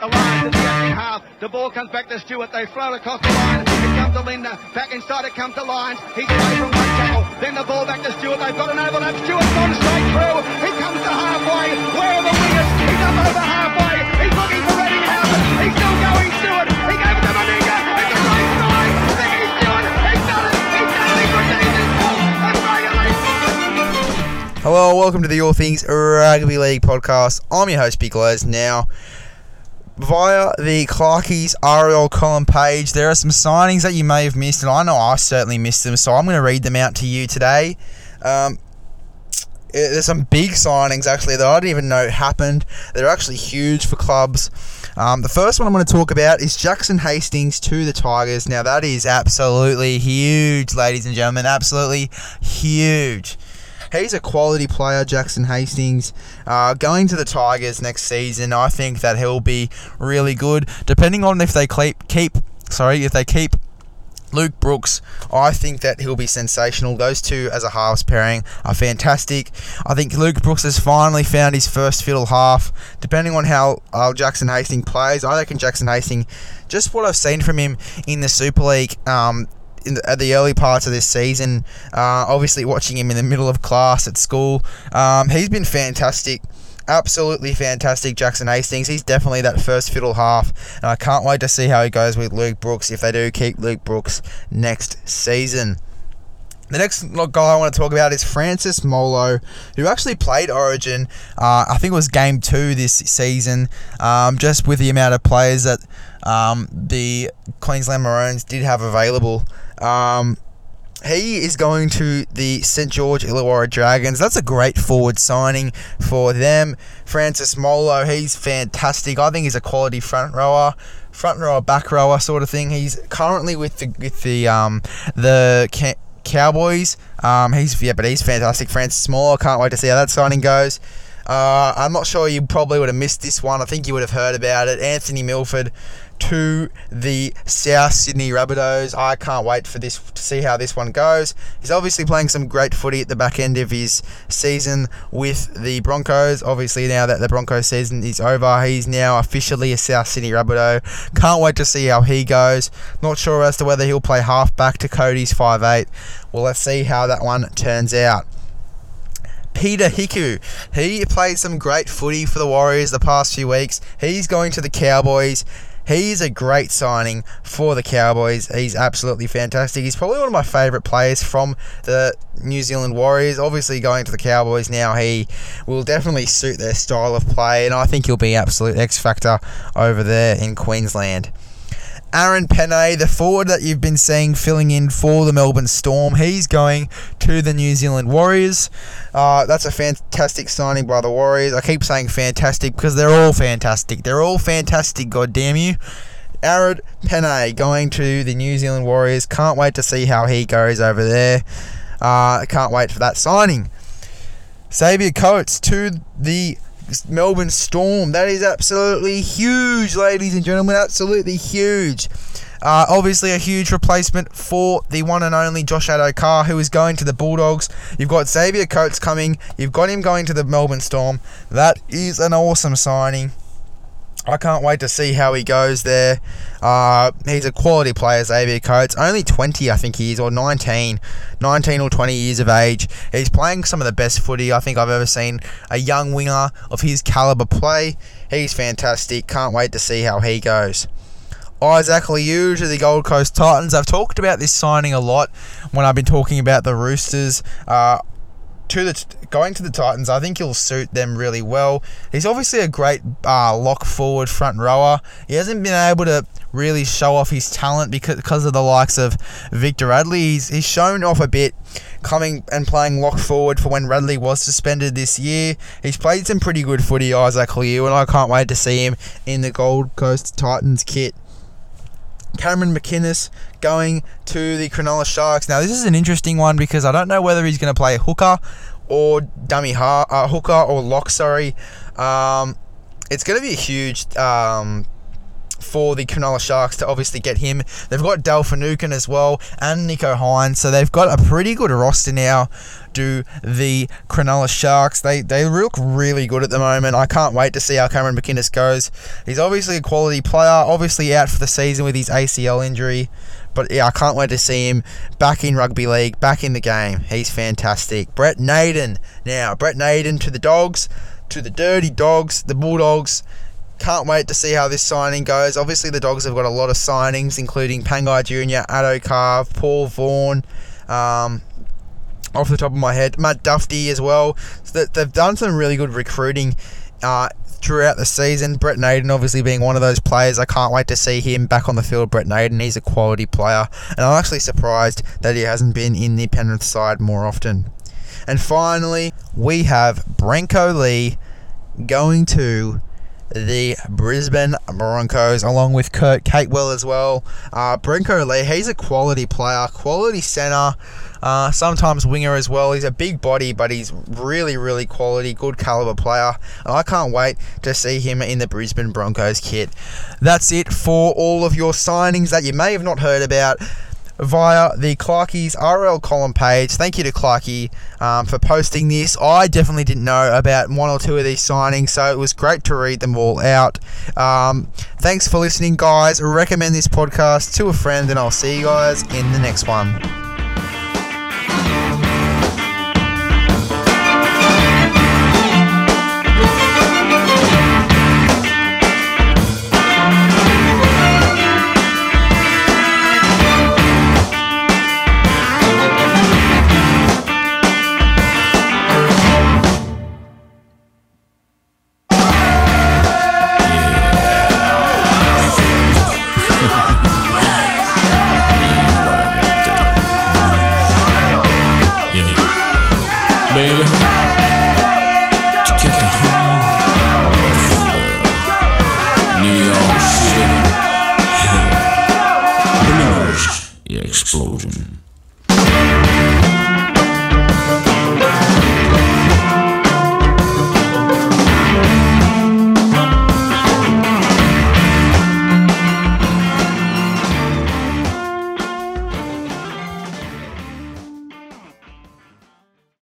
The line to the second half. The ball comes back to Stuart. They float across the line. It comes to Lindner. Back inside it comes to Lyons. He's away from one tackle. Then the ball back to Stuart. They've got an overlap. Stuart's gone straight through. He comes to halfway. Where are the wingers? He's up over halfway. He's looking for Ettingshausen. He's still going Stuart. He gave it to Meninga. It's. He's done it. He's. Hello, welcome to the All Things Rugby League podcast. I'm your host, Big Les. Now, via the Clarkies RL column page, there are some signings that you may have missed, and I know I certainly missed them, so I'm going to read them out to you today. Um, eh, there's some big signings actually that I didn't even know happened. They're actually huge for clubs. Um, the first one I'm going to talk about is Jackson Hastings to the Tigers. Now, that is absolutely huge, ladies and gentlemen. Absolutely huge. He's a quality player, Jackson Hastings. Uh, going to the Tigers next season, I think that he'll be really good. Depending on if they keep, keep sorry, if they keep Luke Brooks, I think that he'll be sensational. Those two as a halves pairing are fantastic. I think Luke Brooks has finally found his first fiddle half. Depending on how uh, Jackson Hastings plays, I reckon Jackson Hastings, just what I've seen from him in the Super League, um, the, at the early parts of this season, uh, obviously watching him in the middle of class at school, um, he's been fantastic. Absolutely fantastic, Jackson Hastings. He's definitely that first fiddle half, and I can't wait to see how he goes with Luke Brooks if they do keep Luke Brooks next season. The next guy I want to talk about is Francis Molo, who actually played Origin. Uh, I think it was game two this season, um, just with the amount of players that um, the Queensland Maroons did have available. Um, he is going to the St George Illawarra Dragons. That's a great forward signing for them. Francis Molo, he's fantastic. I think he's a quality front rower, front rower, back rower sort of thing. He's currently with the with the um the. Cowboys. Um, he's yeah, but he's fantastic. Francis Molo. Can't wait to see how that signing goes. Uh, I'm not sure you probably would have missed this one. I think you would have heard about it. Anthony Milford to the South Sydney Rabbitohs. I can't wait for this to see how this one goes. He's obviously playing some great footy at the back end of his season with the Broncos. Obviously, now that the Broncos season is over, he's now officially a South Sydney Rabbitoh. Can't wait to see how he goes. Not sure as to whether he'll play half back to Cody's 5'8. Well, let's see how that one turns out. Peter Hiku. He played some great footy for the Warriors the past few weeks. He's going to the Cowboys. He's a great signing for the Cowboys. He's absolutely fantastic. He's probably one of my favourite players from the New Zealand Warriors. Obviously, going to the Cowboys now, he will definitely suit their style of play, and I think he'll be absolute X factor over there in Queensland. Aaron Pene, the forward that you've been seeing filling in for the Melbourne Storm, he's going to the New Zealand Warriors. Uh, that's a fantastic signing by the Warriors. I keep saying fantastic because they're all fantastic. They're all fantastic, god damn you. Aaron Pene going to the New Zealand Warriors. Can't wait to see how he goes over there. Uh, can't wait for that signing. Xavier Coates to the Melbourne Storm. That is absolutely huge, ladies and gentlemen. Absolutely huge. Uh, obviously, a huge replacement for the one and only Josh Addo-Carr, who is going to the Bulldogs. You've got Xavier Coates coming. You've got him going to the Melbourne Storm. That is an awesome signing. I can't wait to see how he goes there. Uh, he's a quality player, Xavier Coates. Only 20, I think he is, or 19. 19 or 20 years of age. He's playing some of the best footy I think I've ever seen a young winger of his calibre play. He's fantastic. Can't wait to see how he goes. Isaac Liu to the Gold Coast Titans. I've talked about this signing a lot when I've been talking about the Roosters. Uh, to the going to the Titans, I think he'll suit them really well. He's obviously a great uh, lock forward front rower. He hasn't been able to really show off his talent because because of the likes of Victor Radley. He's, he's shown off a bit coming and playing lock forward for when Radley was suspended this year. He's played some pretty good footy, Isaac Liu, and I can't wait to see him in the Gold Coast Titans kit. Cameron McInnes going to the Cronulla Sharks. Now, this is an interesting one because I don't know whether he's going to play hooker or dummy ha- uh, hooker or lock, sorry. Um, it's going to be a huge um, for the Cronulla Sharks to obviously get him. They've got Dale Finucane as well and Nicho Hynes, so they've got a pretty good roster now. Do the Cronulla Sharks? They they look really good at the moment. I can't wait to see how Cameron McInnes goes. He's obviously a quality player. Obviously out for the season with his ACL injury. But yeah, I can't wait to see him back in rugby league, back in the game. He's fantastic. Brett Naden. Now, Brett Naden to the Dogs, to the Dirty Dogs, the Bulldogs. Can't wait to see how this signing goes. Obviously, the Dogs have got a lot of signings, including Pangai Jr., Addo-Carr, Paul Vaughan. Um, off the top of my head, Matt Dufty as well. So they've done some really good recruiting uh, throughout the season. Brent Naden obviously being one of those players. I can't wait to see him back on the field. Brent Naden, he's a quality player, and I'm actually surprised that he hasn't been in the Penrith side more often. And finally, we have Brenko Lee going to the Brisbane Broncos, along with Kurt Capewell as well. Uh, Brenko Lee, he's a quality player, quality centre, uh, sometimes winger as well. He's a big body, but he's really, really quality, good caliber player. And I can't wait to see him in the Brisbane Broncos kit. That's it for all of your signings that you may have not heard about via the Clarkie's RL column page. Thank you to Clarkie um, for posting this. I definitely didn't know about one or two of these signings, so it was great to read them all out. Um, thanks for listening, guys. Recommend this podcast to a friend, and I'll see you guys in the next one. Explosion.